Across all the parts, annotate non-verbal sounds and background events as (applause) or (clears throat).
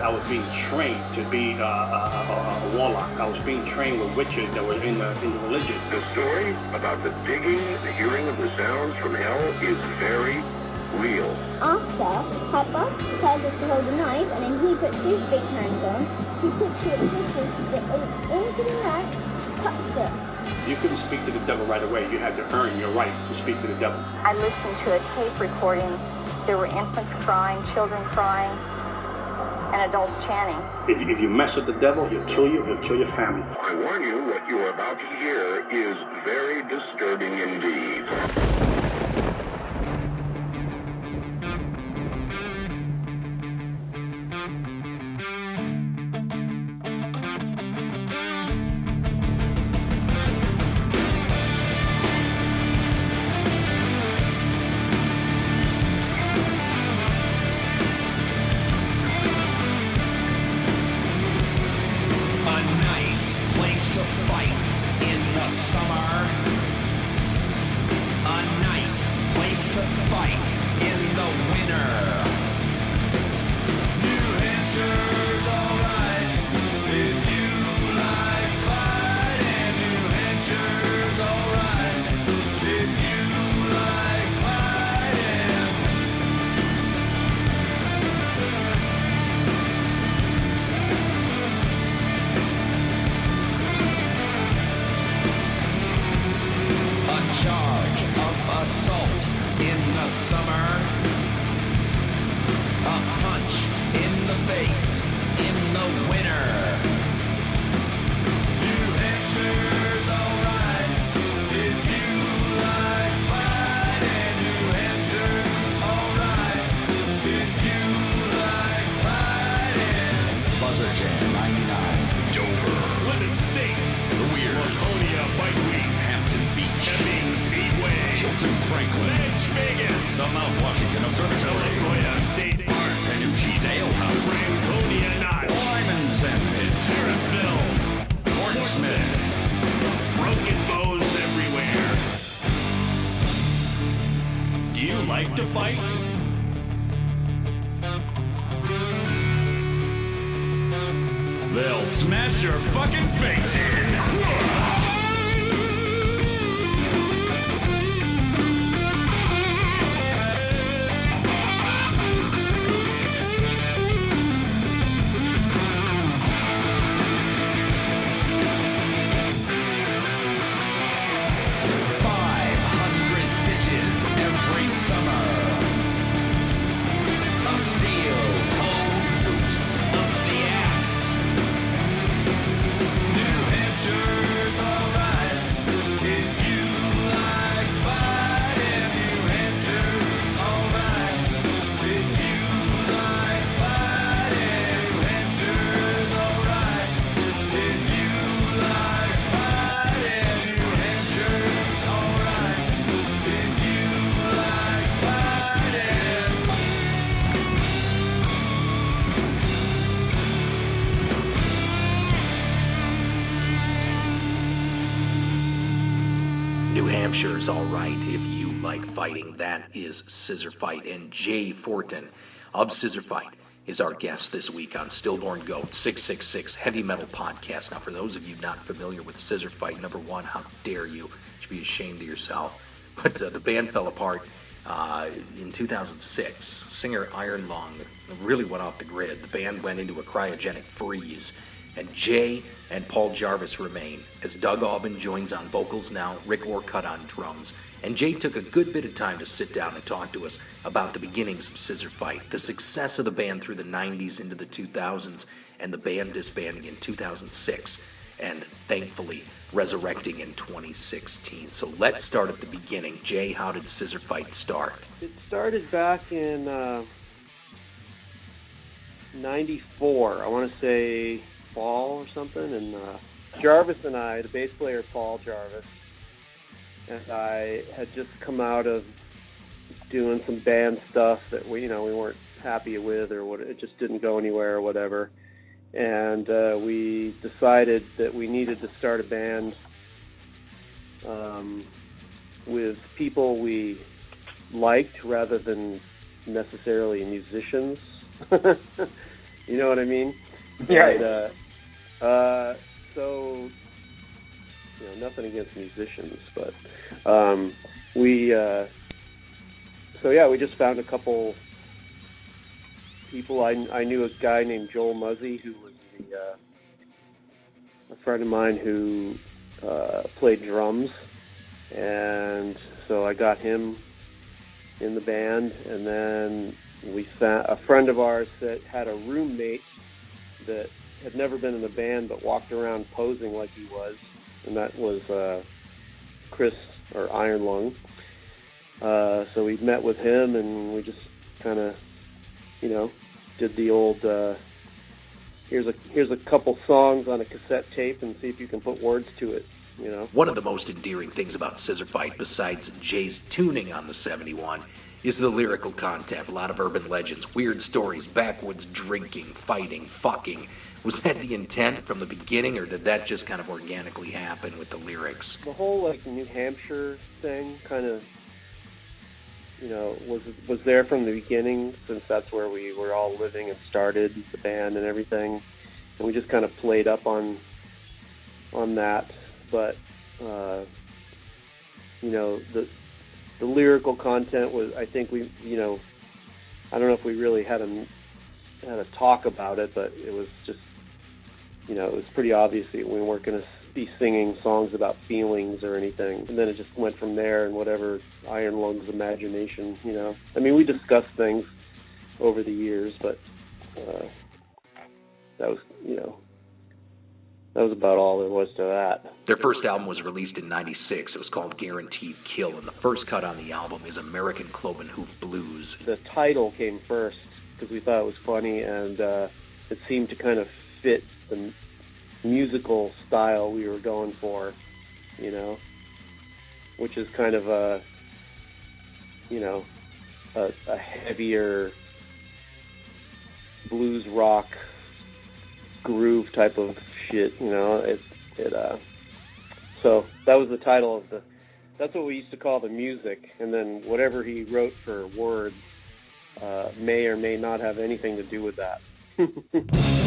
I was being trained to be uh, a, a, a, warlock. I was being trained with witches that were in the, in the religion. The story about the digging, the hearing of the sounds from hell is very real. After, Papa tells us to hold the knife and then he puts his big hand on. He literally pushes the H into the neck, cuts it. You couldn't speak to the devil right away. You had to earn your right to speak to the devil. I listened to a tape recording. There were infants crying, children crying, and adults chanting. If, if you mess with the devil, he'll kill you, he'll kill your family. I warn you, what you are about to hear is very disturbing indeed. Hampshire's all right if you like fighting. That is Scissorfight. And Jay Fortin of Scissorfight is our guest this week on Stillborn Goat 666 Heavy Metal Podcast. Now, for those of you not familiar with Scissorfight, number one, how dare you? You should be ashamed of yourself. (laughs) But uh, the band fell apart uh, in 2006. Singer Iron Lung really went off the grid. The band went into a cryogenic freeze and Jay and Paul Jarvis remain, as Doug Aubin joins on vocals now, Rick Orcutt on drums, and Jay took a good bit of time to sit down and talk to us about the beginnings of Scissorfight, the success of the band through the 90s into the 2000s, and the band disbanding in 2006, and thankfully resurrecting in 2016. So let's start at the beginning. Jay, how did Scissorfight start? It started back in uh, 94. I want to say fall or something, and uh, Jarvis and I, the bass player Paul Jarvis, and I had just come out of doing some band stuff that we, you know, we weren't happy with, or what, it just didn't go anywhere or whatever. And uh, we decided that we needed to start a band um, with people we liked rather than necessarily musicians. (laughs) You know what I mean? Yeah. And, uh, uh, so, you know, nothing against musicians, but um, we, uh, so yeah, we just found a couple people. I, I knew a guy named Joel Muzzy who was the, uh, a friend of mine who uh, played drums, and so I got him in the band, and then we found a friend of ours that had a roommate that had never been in a band but walked around posing like he was, and that was uh, Chris or Iron Lung. Uh, so we met with him, and we just kind of, you know, did the old. Uh, here's a here's a couple songs on a cassette tape, and see if you can put words to it. You know. One of the most endearing things about Scissorfight, besides Jay's tuning on the 71, is the lyrical content. A lot of urban legends, weird stories, backwoods drinking, fighting, fucking. Was that the intent from the beginning, or did that just kind of organically happen with the lyrics? the whole like New Hampshire thing kind of you know was was there from the beginning since that's where we were all living and started the band and everything and we just kind of played up on on that but uh, you know the the lyrical content was I think we you know I don't know if we really had a had a talk about it but it was just you know, it was pretty obvious that we weren't going to be singing songs about feelings or anything. And then it just went from there and whatever Iron Lung's imagination, you know. I mean, we discussed things over the years, but uh, that was, you know, that was about all there was to that. Their first album was released in 96. It was called Guaranteed Kill, and the first cut on the album is American Cloven Hoof Blues. The title came first because we thought it was funny and uh, it seemed to kind of fit the musical style we were going for, you know, which is kind of a, you know, a, a heavier blues rock groove type of shit, you know. It, it, uh, so that was the title of the, that's what we used to call the music, and then whatever he wrote for words uh, may or may not have anything to do with that. (laughs)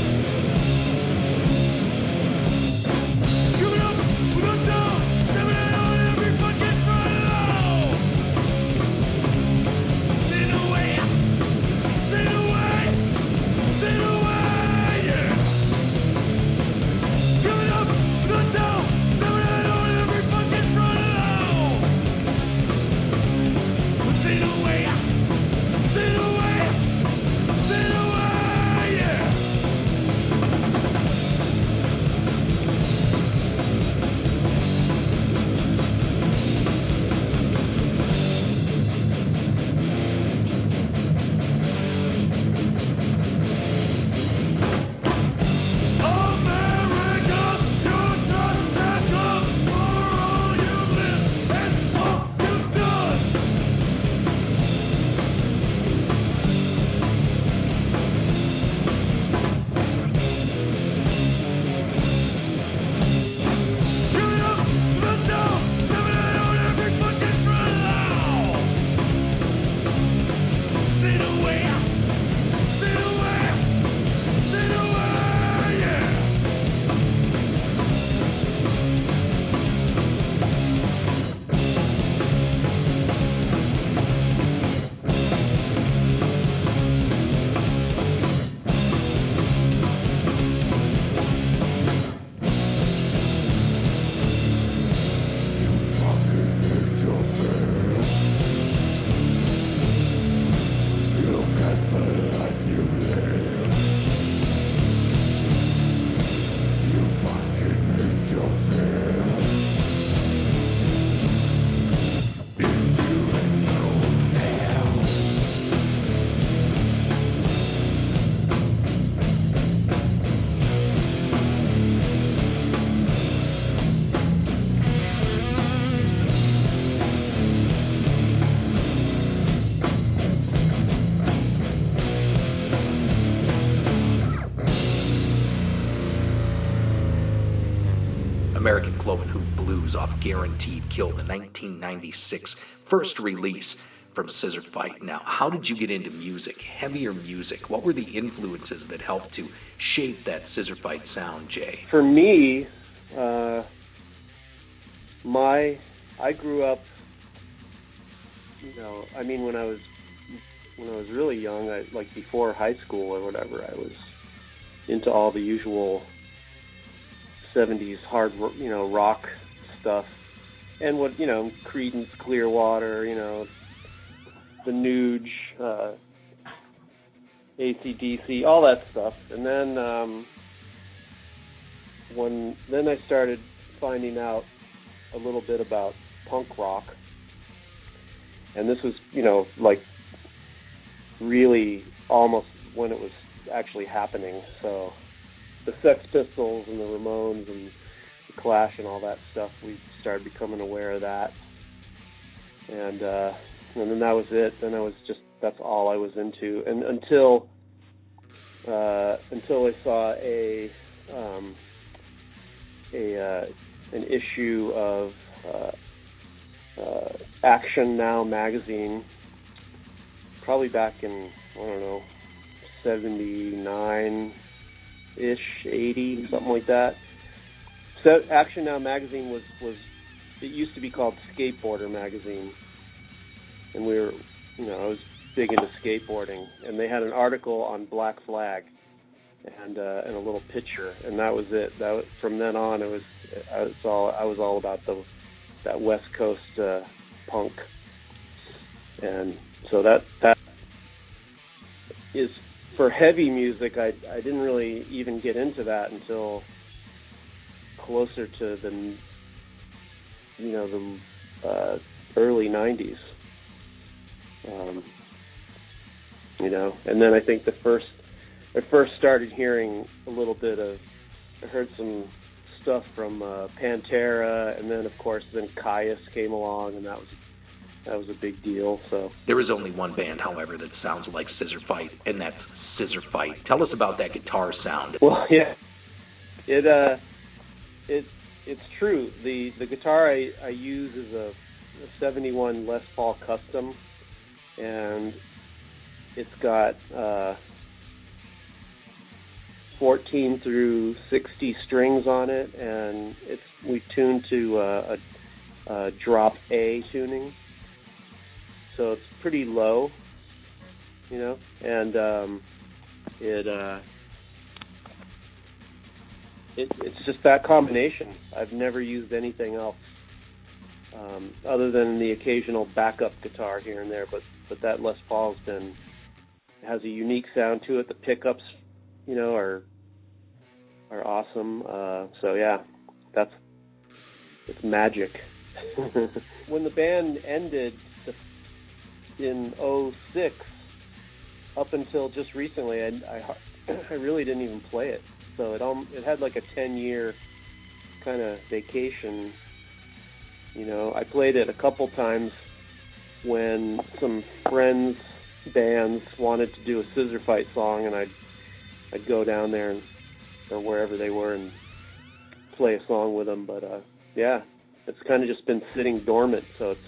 Blues off Guaranteed Kill, the 1996 first release. from Scissorfight. Now, how did you get into music, heavier music? What were the influences that helped to shape that Scissorfight sound, Jay? For me, uh, my I grew up. You know, I mean, when I was when I was really young, I, like before high school or whatever, I was into all the usual '70s hard, you know, rock stuff, and what you know, Creedence, Clearwater, you know, the Nuge, uh, ACDC, all that stuff, and then um, when then I started finding out a little bit about punk rock, and this was you know like really almost when it was actually happening. So the Sex Pistols and the Ramones and Clash and all that stuff, we started becoming aware of that, and uh, and then that was it. Then I was just that's all I was into, and until uh, until I saw a um, a uh, an issue of uh, uh, Action Now magazine, probably back in I don't know '79 ish, '80, something like that. So Action Now magazine was was it used to be called Skateboarder magazine, and we were, you know, I was big into skateboarding, and they had an article on Black Flag, and uh, and a little picture, and that was it. That was, from then on, it was I was all I was all about the that West Coast uh, punk, and so that that is for heavy music. I I didn't really even get into that until closer to the you know the uh, early '90s. Um, you know, and then I think the first I first started hearing a little bit of I heard some stuff from uh, Pantera, and then of course then Kyuss came along, and that was that was a big deal. So there is only one band, however, that sounds like Scissorfight, and that's Scissorfight. Tell us about that guitar sound. Well, (laughs) yeah, it uh, it it's true. The the guitar I, I use is a, a 71 Les Paul Custom, and it's got uh, 14 through 60 strings on it, and it's we tuned to uh, a, a drop A tuning, so it's pretty low, you know, and um, it, uh, it it's just that combination. I've never used anything else um, other than the occasional backup guitar here and there, but but that Les Paul's been has a unique sound to it. The pickups, you know, are are awesome. Uh, so yeah, that's it's magic. (laughs) when the band ended in 06, up until just recently, I, I, I really didn't even play it. So it um, it had like a 10 year kind of vacation. You know, I played it a couple times when some friends bands wanted to do a Scissorfight song, and I'd I'd go down there and or wherever they were and play a song with them. But uh, yeah, it's kind of just been sitting dormant, so it's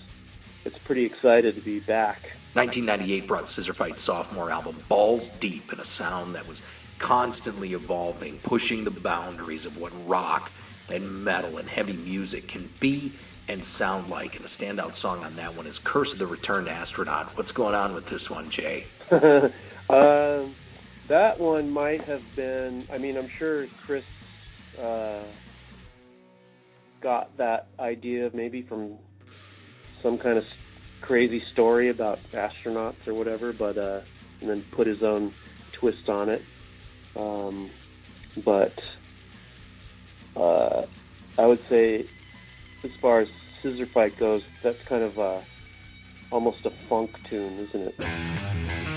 it's pretty excited to be back. 1998 brought Scissorfight's sophomore album Balls Deep in a sound that was constantly evolving, pushing the boundaries of what rock and metal and heavy music can be and sound like. And a standout song on that one is Curse of the Returned Astronaut. What's going on with this one, Jay? uh, (laughs) that one might have been, I mean, I'm sure Chris uh, got that idea maybe from some kind of crazy story about astronauts or whatever, but uh, and then put his own twist on it. Um, but uh, I would say as far as Scissorfight goes, that's kind of uh, almost a funk tune, isn't it?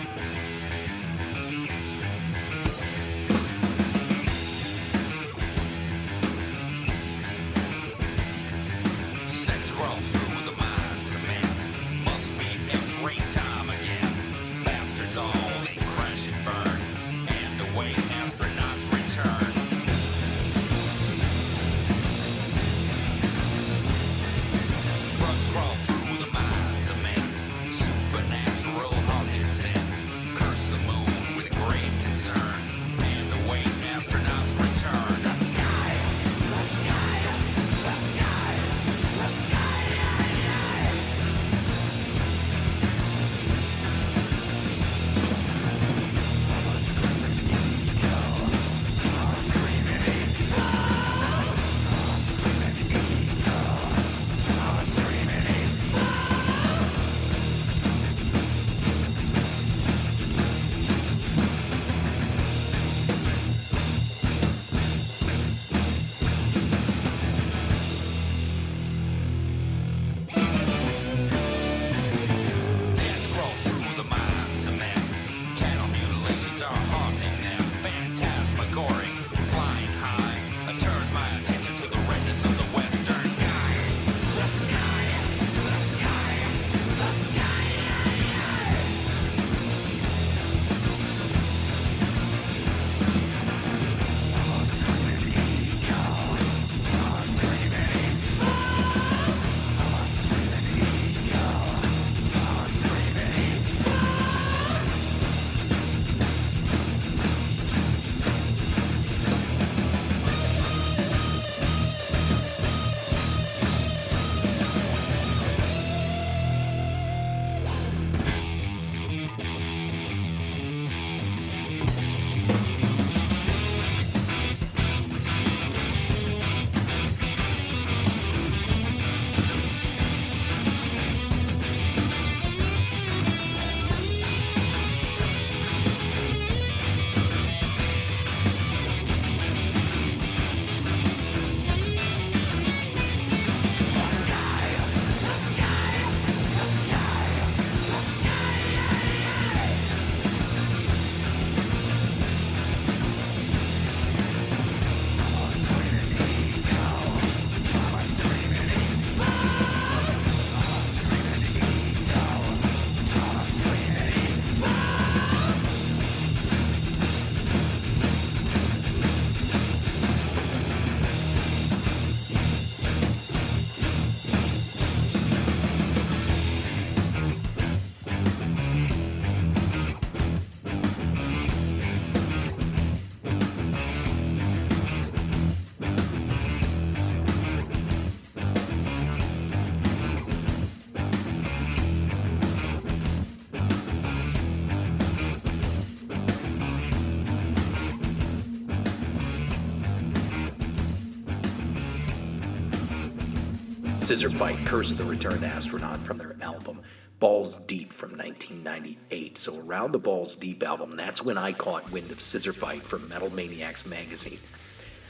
Scissorfight, Curse of the Returned Astronaut from their album Balls Deep from 1998. So around the Balls Deep album, that's when I caught wind of Scissorfight from Metal Maniacs magazine.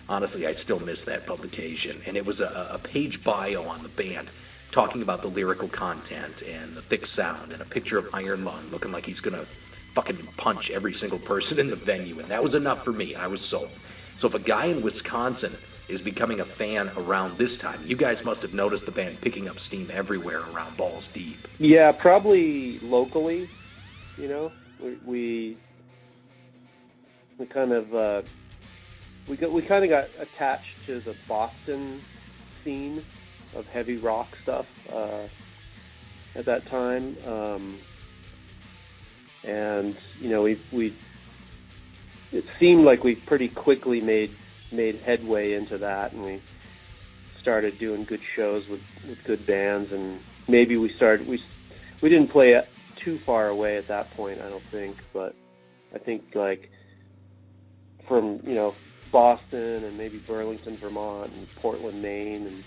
Honestly, I still miss that publication. And it was a, a page bio on the band talking about the lyrical content and the thick sound and a picture of Iron Lung looking like he's to fucking punch every single person in the venue. And that was enough for me. I was sold. So if a guy in Wisconsin is becoming a fan around this time, you guys must have noticed the band picking up steam everywhere around Balls Deep. Yeah, probably locally. You know, we we, we kind of uh, we got we kind of got attached to the Boston scene of heavy rock stuff uh, at that time, um, and you know we we it seemed like we pretty quickly made made headway into that, and we started doing good shows with with good bands, and maybe we started we we didn't play too far away at that point, I don't think, but I think like from you know Boston and maybe Burlington, Vermont, and Portland, Maine, and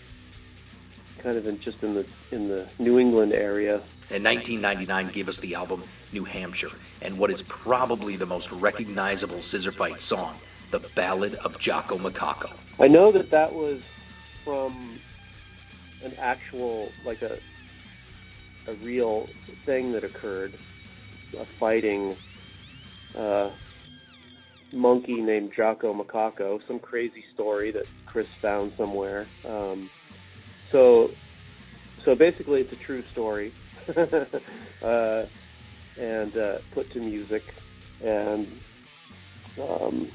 kind of in just in the in the New England area. And 1999 gave us the album New Hampshire, and what is probably the most recognizable Scissorfight song, the Ballad of Jocko Macaco. I know that that was from an actual, like a a real thing that occurred, a fighting uh, monkey named Jocko Macaco, some crazy story that Chris found somewhere. Um, so, so basically, it's a true story, (laughs) uh, and uh, put to music, and um,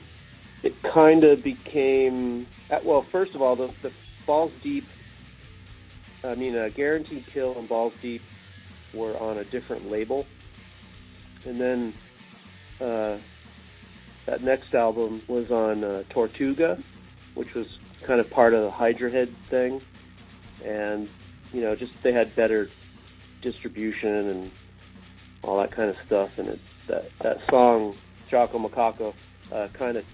it kind of became uh, well. First of all, the, the Balls Deep. I mean, uh, Guaranteed Kill and Balls Deep were on a different label, and then uh, that next album was on uh, Tortuga, which was kind of part of the Hydra Head thing, and you know, just they had better distribution and all that kind of stuff, and it, that that song Jocko Macaco uh, kind of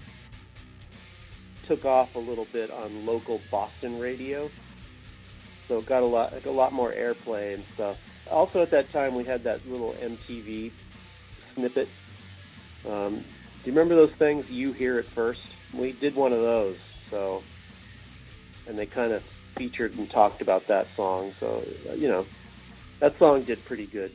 took off a little bit on local Boston radio, so it got a lot a lot more airplay and stuff. Also, at that time, we had that little MTV snippet. Um, do you remember those things? You hear it first. We did one of those, so and they kind of featured and talked about that song. So you know, that song did pretty good.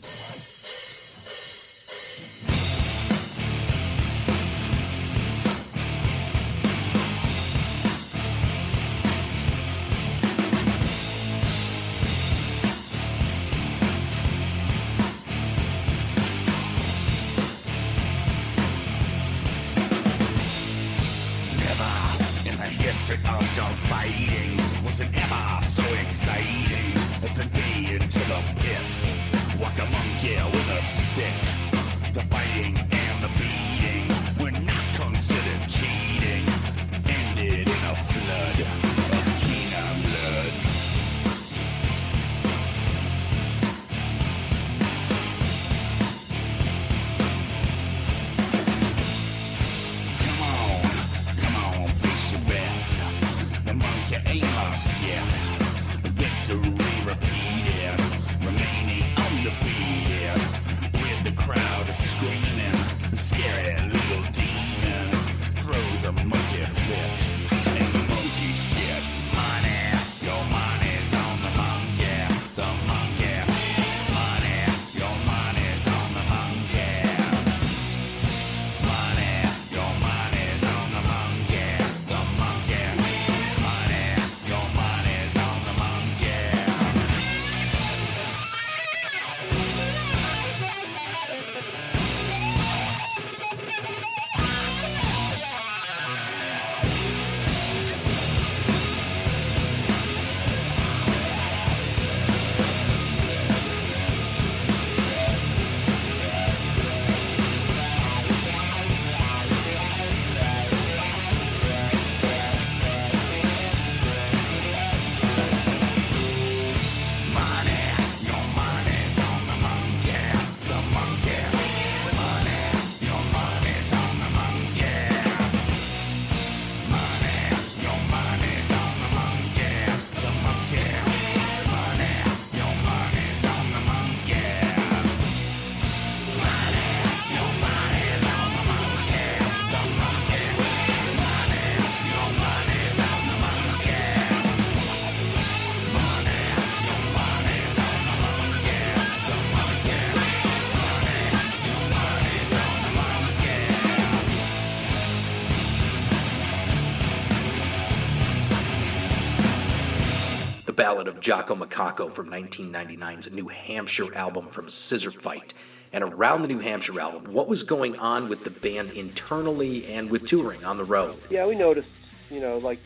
Jocko Macaco from 1999's New Hampshire album from Scissorfight. And around the New Hampshire album, what was going on with the band internally and with touring on the road? Yeah, we noticed, you know, like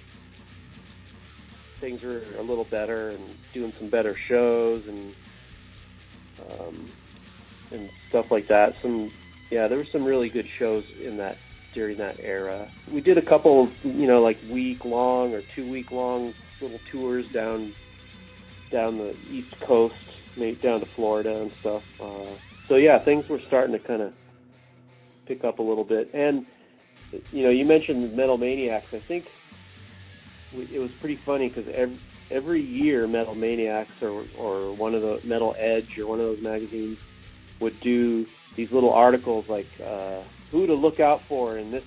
things were a little better and doing some better shows and um, and stuff like that. Some, yeah, there were some really good shows in that during that era. We did a couple, you know, like week long or two week long little tours down down the East Coast, maybe down to Florida and stuff. Uh, so yeah, things were starting to kind of pick up a little bit. And you know, you mentioned Metal Maniacs. I think it was pretty funny because every every year Metal Maniacs or or one of the Metal Edge or one of those magazines would do these little articles like uh, who to look out for in this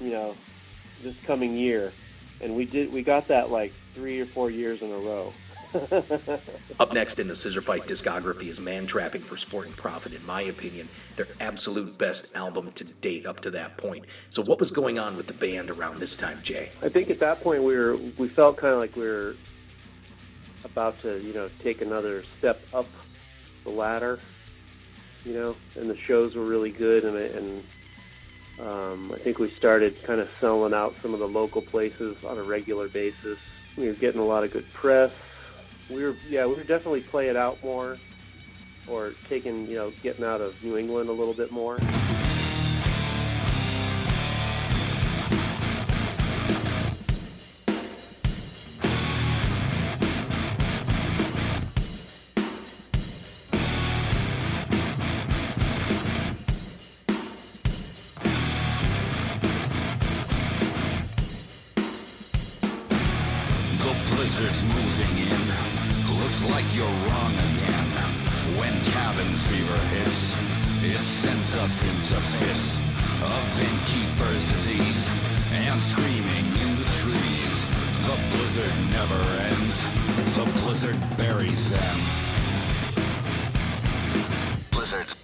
you know this coming year, and we did we got that like three or four years in a row. Up next in the Scissorfight discography is Man Trapping for Sport and Profit, in my opinion, their absolute best album to date up to that point. So, what was going on with the band around this time, Jay? I think at that point we were we felt kind of like we were about to you know take another step up the ladder, you know, and the shows were really good, and and um, I think we started kind of selling out some of the local places on a regular basis. We were getting a lot of good press we were yeah we were definitely playing out more, or taking you know getting out of New England a little bit more. blizzard's moving in. Looks like you're wrong again. When cabin fever hits, it sends us into fits of innkeeper's disease and screaming in the trees. The blizzard never ends. The blizzard buries them. Blizzards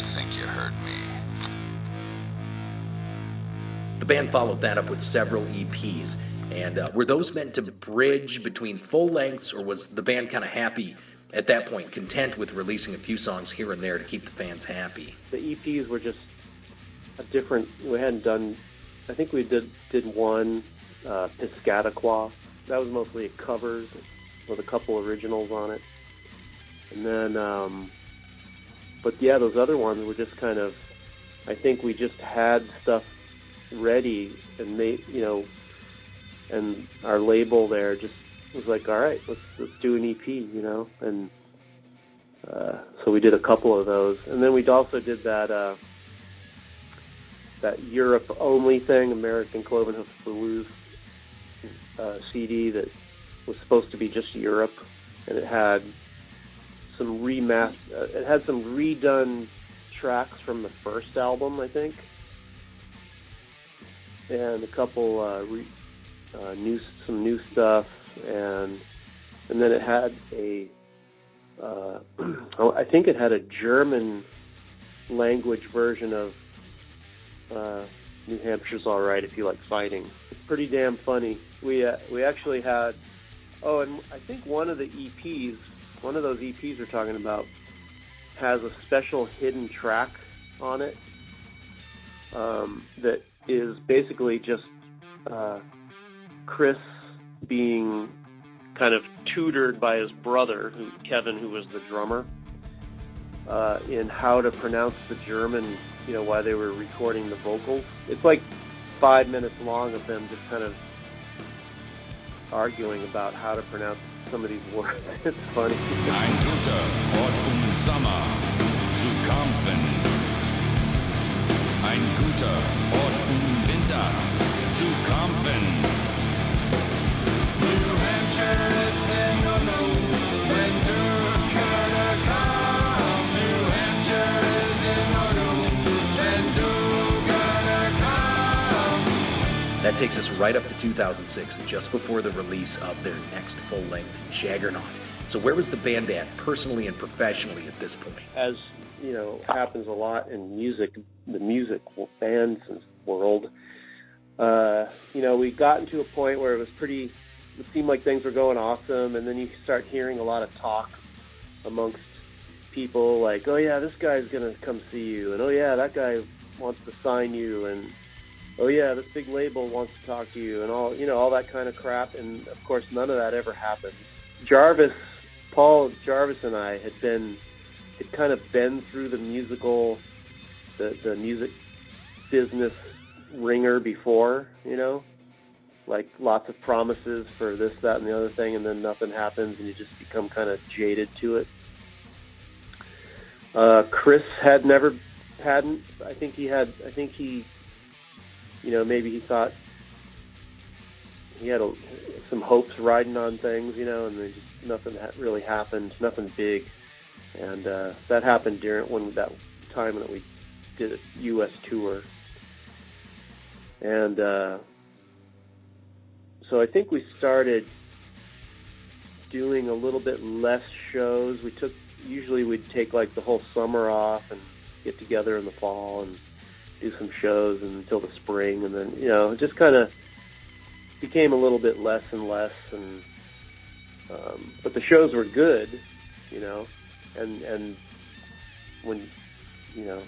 I think you heard me. The band followed that up with several EPs. And uh, were those meant to bridge between full lengths, or was the band kind of happy at that point, content with releasing a few songs here and there to keep the fans happy? The EPs were just a different. We hadn't done. I think we did did one, uh, Piscataqua. That was mostly a covers with a couple originals on it, and then. Um, but yeah, those other ones were just kind of. I think we just had stuff ready, and they, you know, and our label there just was like, all right, let's let's do an EP, you know, and uh, so we did a couple of those, and then we also did that uh, that Europe only thing, American Cloven Hoof Blues uh, CD that was supposed to be just Europe, and it had some remaster, uh, it had some redone tracks from the first album, I think, and a couple uh, re- uh, new some new stuff, and and then it had a uh, (clears throat) I think it had a German language version of uh, New Hampshire's All Right if you like fighting. It's pretty damn funny. We uh, we actually had oh, and I think one of the EPs, one of those EPs we're talking about, has a special hidden track on it um, that is basically just uh, Chris being kind of tutored by his brother, who, Kevin, who was the drummer, uh, in how to pronounce the German, you know, while they were recording the vocals. It's like five minutes long of them just kind of arguing about how to pronounce some of these words. (laughs) it's funny. Ein guter Ort um Sommer zu kämpfen. Ein guter Ort um Winter zu kämpfen. New Hampshire is in the That takes us right up to 2006, just before the release of their next full length, Jaggernaut. So, where was the band at, personally and professionally, at this point? As you know, happens a lot in music, the music bands world. Uh, you know, we gotten to a point where it was pretty, it seemed like things were going awesome, and then you start hearing a lot of talk amongst people like, oh yeah, this guy's gonna come see you, and oh yeah, that guy wants to sign you, and oh yeah, this big label wants to talk to you, and all you know, all that kind of crap. And of course, none of that ever happened. Jarvis, Paul Jarvis, and I had been had kind of been through the musical, the the music business ringer before, you know, like lots of promises for this, that, and the other thing, and then nothing happens, and you just become kind of jaded to it. Uh, Chris had never hadn't. I think he had. I think he, you know, maybe he thought he had a, some hopes riding on things, you know, and then just nothing ha- really happened. Nothing big, and uh, that happened during when that time that we did a U.S. tour, and uh, so I think we started doing a little bit less shows. We took usually we'd take like the whole summer off and get together in the fall and do some shows until the spring, and then you know just kind of became a little bit less and less. And um, but the shows were good, you know, and and when you know,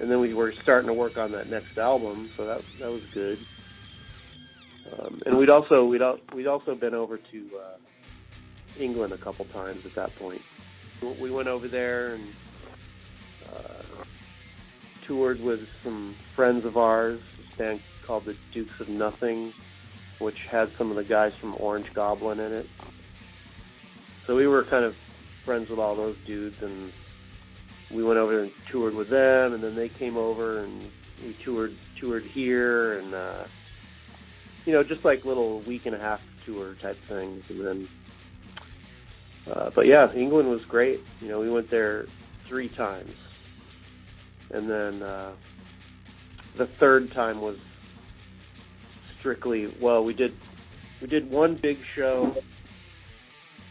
and then we were starting to work on that next album, so that that was good. Um, and we'd also we'd al- we'd also been over to uh, England a couple times at that point. We went over there and toured with some friends of ours, a band called the Dukes of Nothing, which had some of the guys from Orange Goblin in it. So we were kind of friends with all those dudes, and we went over and toured with them, and then they came over and we toured toured here, and uh, you know, just like little week and a half tour type things, and then. Uh, but yeah, England was great. You know, we went there three times, and then uh, the third time was strictly well. We did we did one big show,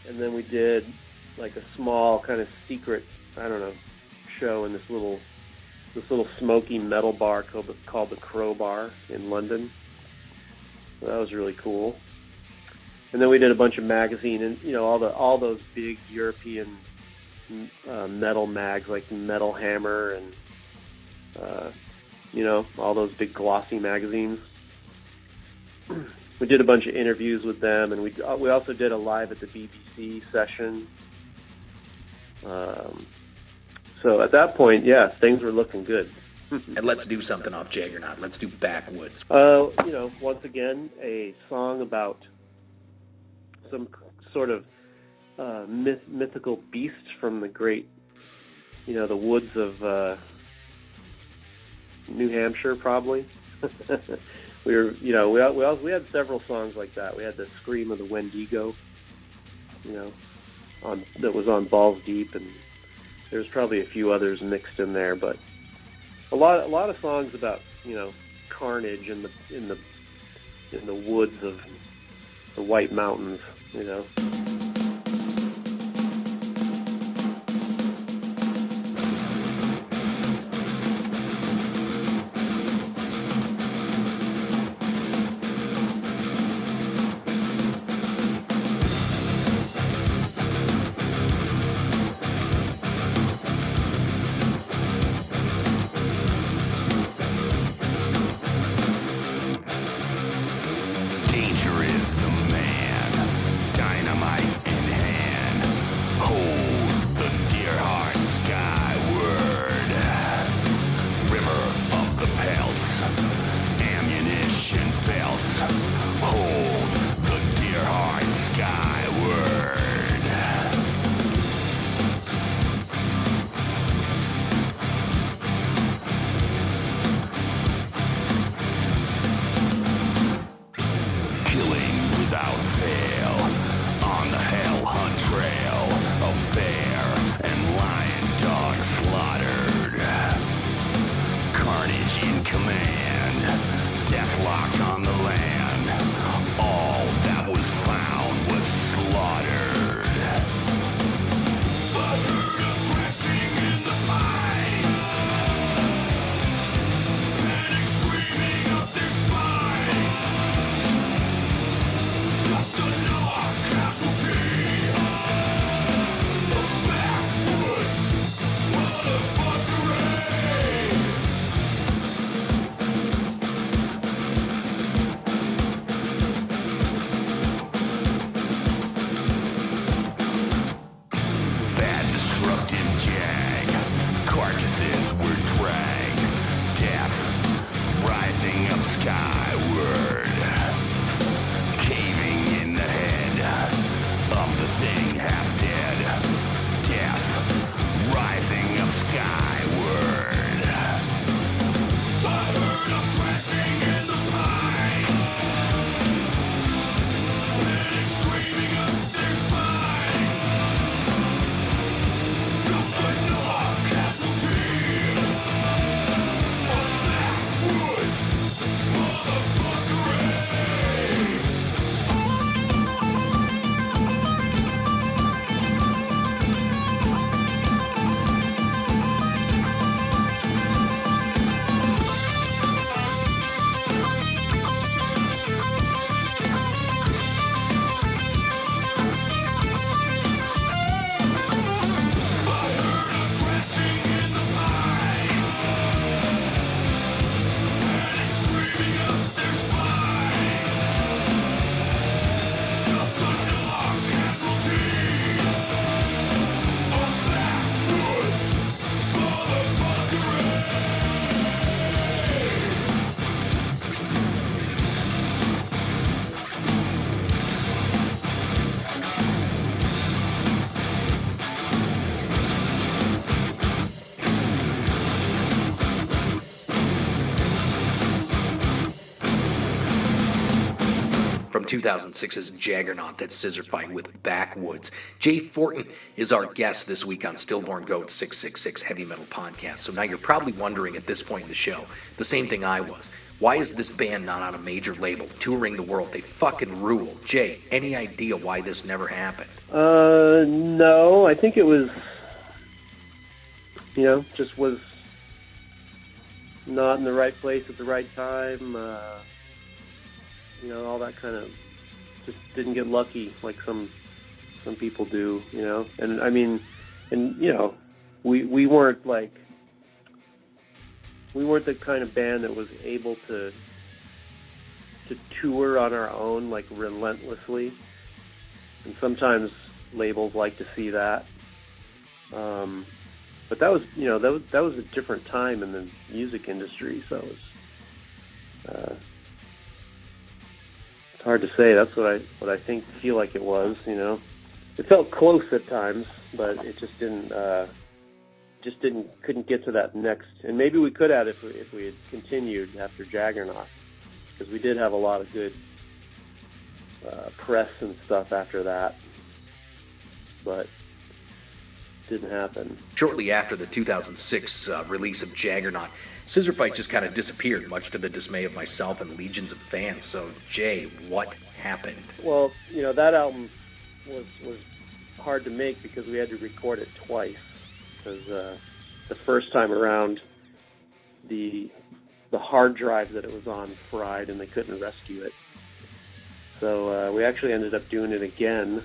and then we did like a small kind of secret, I don't know, show in this little this little smoky metal bar called the, called the Crowbar in London. So that was really cool. And then we did a bunch of magazine and you know all the all those big European uh, metal mags like Metal Hammer and uh, you know all those big glossy magazines. (clears throat) we did a bunch of interviews with them, and we uh, we also did a live at the BBC session. Um, so at that point, yeah, things were looking good. (laughs) and let's do something off Jaggernaut. Let's do Backwoods. Uh, you know, once again, a song about some sort of uh, myth, mythical beast from the great, you know, the woods of uh, New Hampshire, probably. (laughs) we were, you know, we we we had several songs like that. We had the Scream of the Wendigo, you know, on that was on Balls Deep, and there's probably a few others mixed in there, but a lot a lot of songs about you know carnage in the in the in the woods of the White Mountains, you know. 2006's Jaggernaut, that Scissorfight with Backwoods. Jay Fortin is our guest this week on Stillborn Goat 666 Heavy Metal Podcast. So now you're probably wondering at this point in the show, the same thing I was. Why is this band not on a major label, touring the world? They fucking rule. Jay, any idea why this never happened? Uh, no, I think it was, you know, just was not in the right place at the right time. Uh, you know, all that kind of just didn't get lucky like some some people do. You know, and I mean, and you know, we we weren't like we weren't the kind of band that was able to to tour on our own like relentlessly. And sometimes labels like to see that. Um, but that was, you know, that was that was a different time in the music industry, so it was, uh, hard to say. That's what I what I think feel like it was. You know, it felt close at times, but it just didn't. Uh, just didn't couldn't get to that next, and maybe we could have if we, if we had continued after Jaggernaut, because we did have a lot of good uh, press and stuff after that, but didn't happen. Shortly after the 2006 uh, release of Jaggernaut, Scissorfight just kind of disappeared, much to the dismay of myself and legions of fans. So, Jay, what happened? Well, you know that album was was hard to make because we had to record it twice. Because uh, the first time around, the the hard drive that it was on fried, and they couldn't rescue it. So uh, we actually ended up doing it again,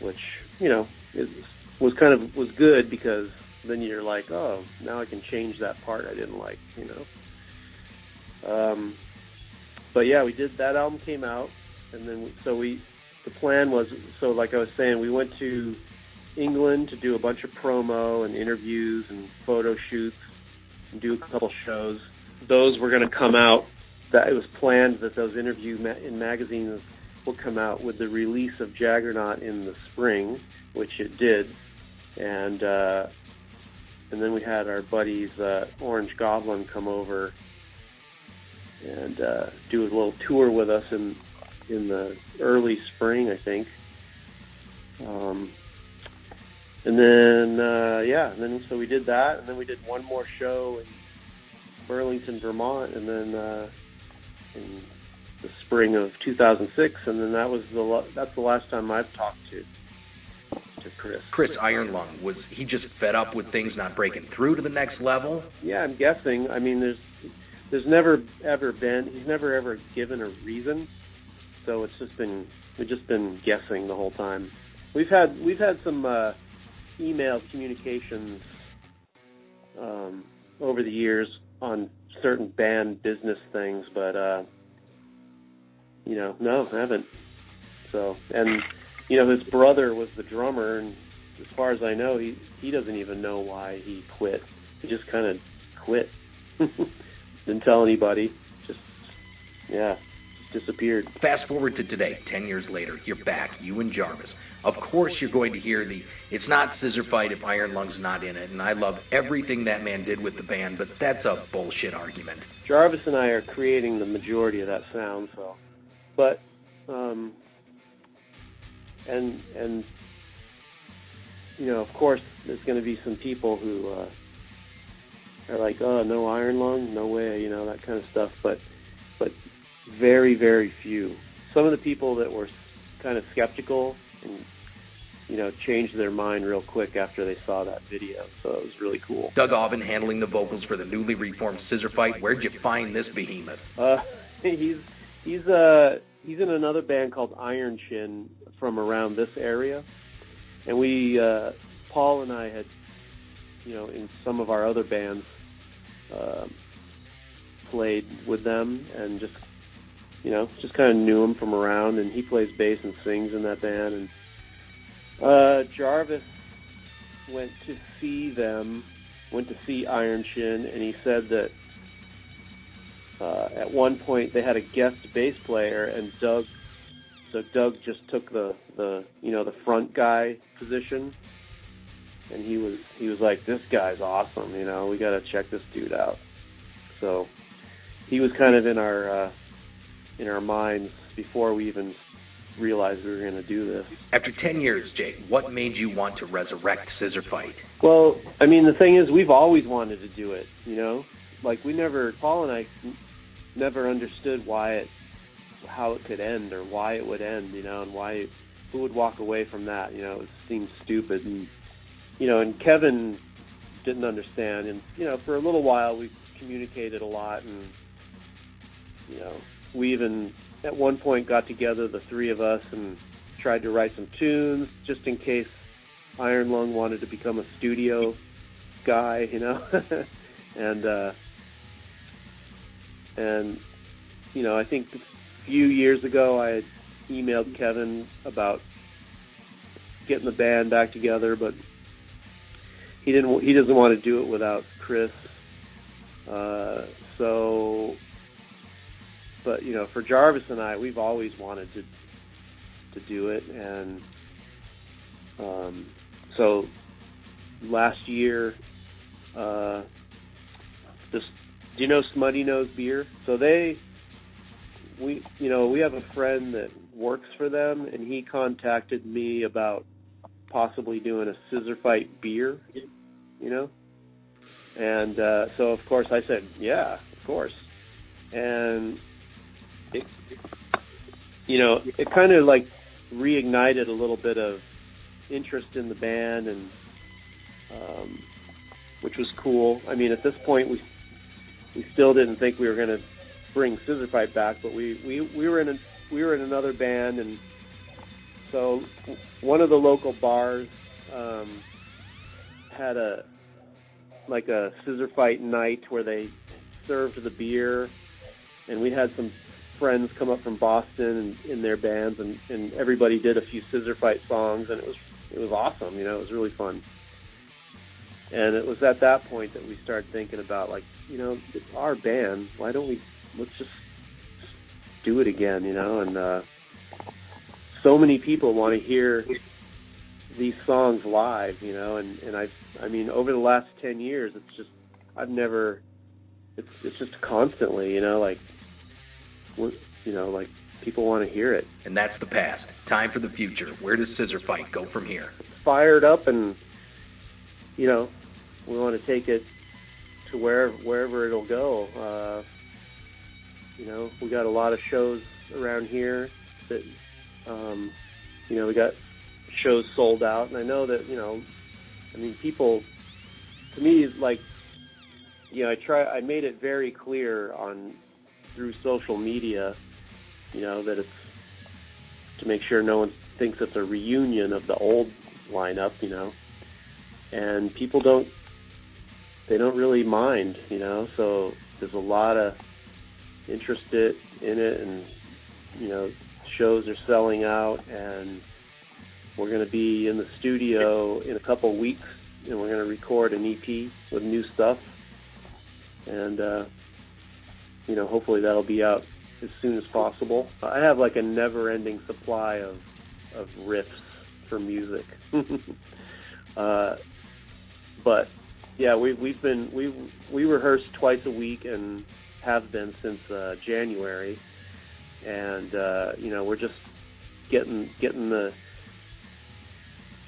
which you know is, was kind of was good because then you're like, oh, now I can change that part I didn't like, you know. Um, but yeah, we did that album came out, and then we, so we the plan was so like I was saying, we went to England to do a bunch of promo and interviews and photo shoots and do a couple shows. Those were going to come out. That it was planned that those interview ma- in magazines will come out with the release of Jaggernaut in the spring, which it did, and uh, and then we had our buddies uh, Orange Goblin come over and uh, do a little tour with us in in the early spring, I think. Um, and then uh, yeah, and then so we did that, and then we did one more show in Burlington, Vermont, and then uh, in the spring of 2006, and then that was the that's the last time I've talked to to Chris. Chris Ironlung, was he just fed up with things not breaking through to the next level? Yeah, I'm guessing. I mean, there's there's never ever been he's never ever given a reason, so it's just been we've just been guessing the whole time. We've had we've had some uh, email communications um, over the years on certain band business things, but uh, you know, no, I haven't. So, and you know, his brother was the drummer, and as far as I know, he he doesn't even know why he quit. He just kind of quit. (laughs) Didn't tell anybody. Just yeah, disappeared. Fast forward to today, 10 years later, you're back, you and Jarvis. Of course, you're going to hear the it's not Scissorfight if Ironlung's not in it, and I love everything that man did with the band, but that's a bullshit argument. Jarvis and I are creating the majority of that sound, so. But, um, and and you know, of course, there's going to be some people who uh, are like, "Oh, no Ironlung, no way," you know, that kind of stuff. But, but very, very few. Some of the people that were kind of skeptical and you know changed their mind real quick after they saw that video. So it was really cool. Doug Aubin handling the vocals for the newly reformed Scissorfight. Where'd you find this behemoth? Uh, (laughs) he's he's uh he's in another band called Iron Chin from around this area, and we uh, Paul and I had you know in some of our other bands uh, played with them and just you know just kind of knew him from around, and he plays bass and sings in that band, and uh, Jarvis went to see them, went to see Iron Chin, and he said that uh, at one point they had a guest bass player, and Doug, so Doug just took the the you know the front guy position, and he was he was like, this guy's awesome, you know, we got to check this dude out. So he was kind of in our uh, in our minds before we even realized we were going to do this. After 10 years, Jay, what made you want to resurrect Scissorfight? Well, I mean, the thing is, we've always wanted to do it. You know, like we never Paul and I never understood why it how it could end or why it would end, you know, and why who would walk away from that, you know, it seemed stupid and you know, and Kevin didn't understand and you know, for a little while we communicated a lot and you know, we even at one point got together the three of us and tried to write some tunes just in case Ironlung wanted to become a studio guy, you know. (laughs) and uh and you know, I think a few years ago I had emailed Kevin about getting the band back together, but he didn't. He doesn't want to do it without Chris. Uh, so, but you know, for Jarvis and I, we've always wanted to to do it, and um, so last year, uh, this. Do you know Smuttynose Beer? So they we you know we have a friend that works for them and he contacted me about possibly doing a Scissorfight beer you know? And uh, so of course i said yeah of course. And it you know it kind of like reignited a little bit of interest in the band and um, which was cool. I mean at this point we we still didn't think we were going to bring Scissorfight back, but we, we, we were in a, we were in another band, and so one of the local bars um, had a like a Scissorfight night where they served the beer, and we had some friends come up from Boston and in their bands, and, and everybody did a few Scissorfight songs, and it was it was awesome. You know, it was really fun. And it was at that point that we started thinking about like, you know, it's our band. Why don't we let's just do it again, you know? And uh, so many people want to hear these songs live, you know. And and I, I mean, over the last ten years, it's just I've never, it's it's just constantly, you know, like, you know, like people want to hear it. And that's the past. Time for the future. Where does Scissorfight go from here? Fired up, and you know, we want to take it to where wherever it'll go. Uh, you know, we got a lot of shows around here that, um, you know, we got shows sold out, and I know that you know, I mean, people, to me, like, you know, I try, I made it very clear on through social media, you know, that it's to make sure no one thinks it's a reunion of the old lineup, you know, and people don't, they don't really mind, you know, so there's a lot of interest in it, and you know, shows are selling out, and we're going to be in the studio in a couple weeks, and we're going to record an EP with new stuff, and uh, you know, hopefully that'll be out as soon as possible. I have like a never-ending supply of of riffs for music, (laughs) uh, but yeah, we we've been we we rehearse twice a week and have been since uh, January, and uh, you know we're just getting getting the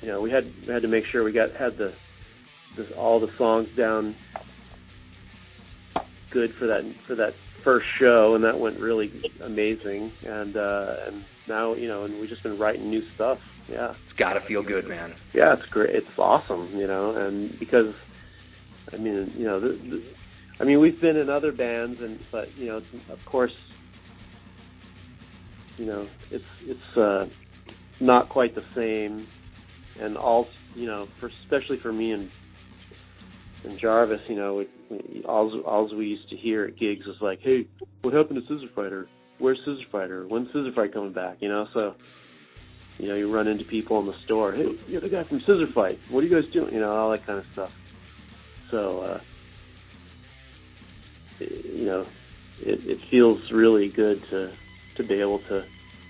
you know we had we had to make sure we got had the, the all the songs down good for that for that first show, and that went really amazing, and uh, and now you know and we've just been writing new stuff. Yeah, It's got to feel good, man. yeah, it's great. It's awesome, you know, and because I mean, you know, the, the, I mean, we've been in other bands, and but you know, of course, you know, it's it's uh, not quite the same, and all you know, for especially for me and and Jarvis, you know, it, it, all all we used to hear at gigs was like, "Hey, what happened to Scissor Fighter? Where's Scissor Fighter? When's Scissorfight coming back?" You know, so you know, you run into people in the store. Hey, you're the guy from Scissorfight. What are you guys doing? You know, all that kind of stuff. So, uh, you know, it, it feels really good to to be able to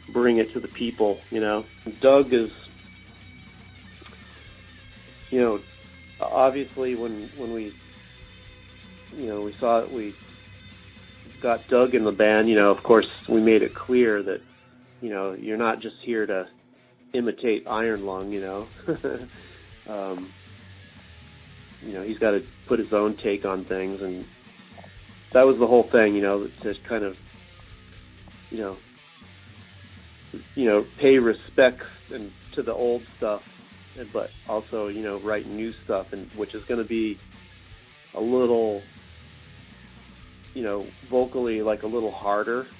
bring it to the people. You know, Doug is, you know, obviously when when we, you know, we saw it, we got Doug in the band. You know, of course, we made it clear that, you know, you're not just here to imitate Ironlung. You know. (laughs) um, you know he's got to put his own take on things and that was the whole thing, you know, to kind of, you know, you know, pay respects and to the old stuff, and, but also, you know, write new stuff, and which is going to be a little, you know, vocally like a little harder,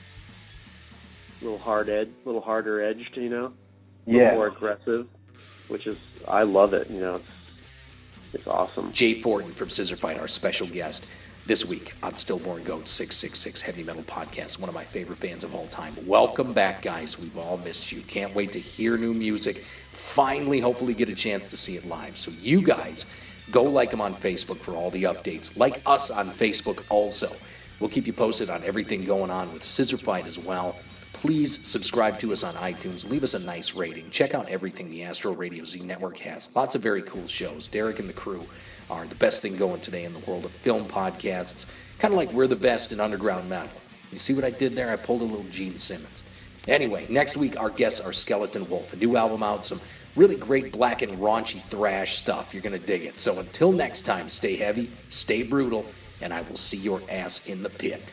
a little hard edge, a little harder edged, you know, Yeah. more aggressive, which is I love it, you know, it's it's awesome. Jay Fortin from Scissorfight, our special guest this week on Stillborn Goat 666 Heavy Metal Podcast, one of my favorite bands of all time. Welcome back, guys. We've all missed you. Can't wait to hear new music. Finally, hopefully, get a chance to see it live. So, you guys, go like them on Facebook for all the updates. Like us on Facebook also. We'll keep you posted on everything going on with Scissorfight as well. Please subscribe to us on iTunes. Leave us a nice rating. Check out everything the Astro Radio Z Network has. Lots of very cool shows. Derek and the crew are the best thing going today in the world of film podcasts. Kind of like we're the best in underground metal. You see what I did there? I pulled a little Gene Simmons. Anyway, next week our guests are Skeleton Wolf. A new album out, some really great black and raunchy thrash stuff. You're going to dig it. So until next time, stay heavy, stay brutal, and I will see your ass in the pit.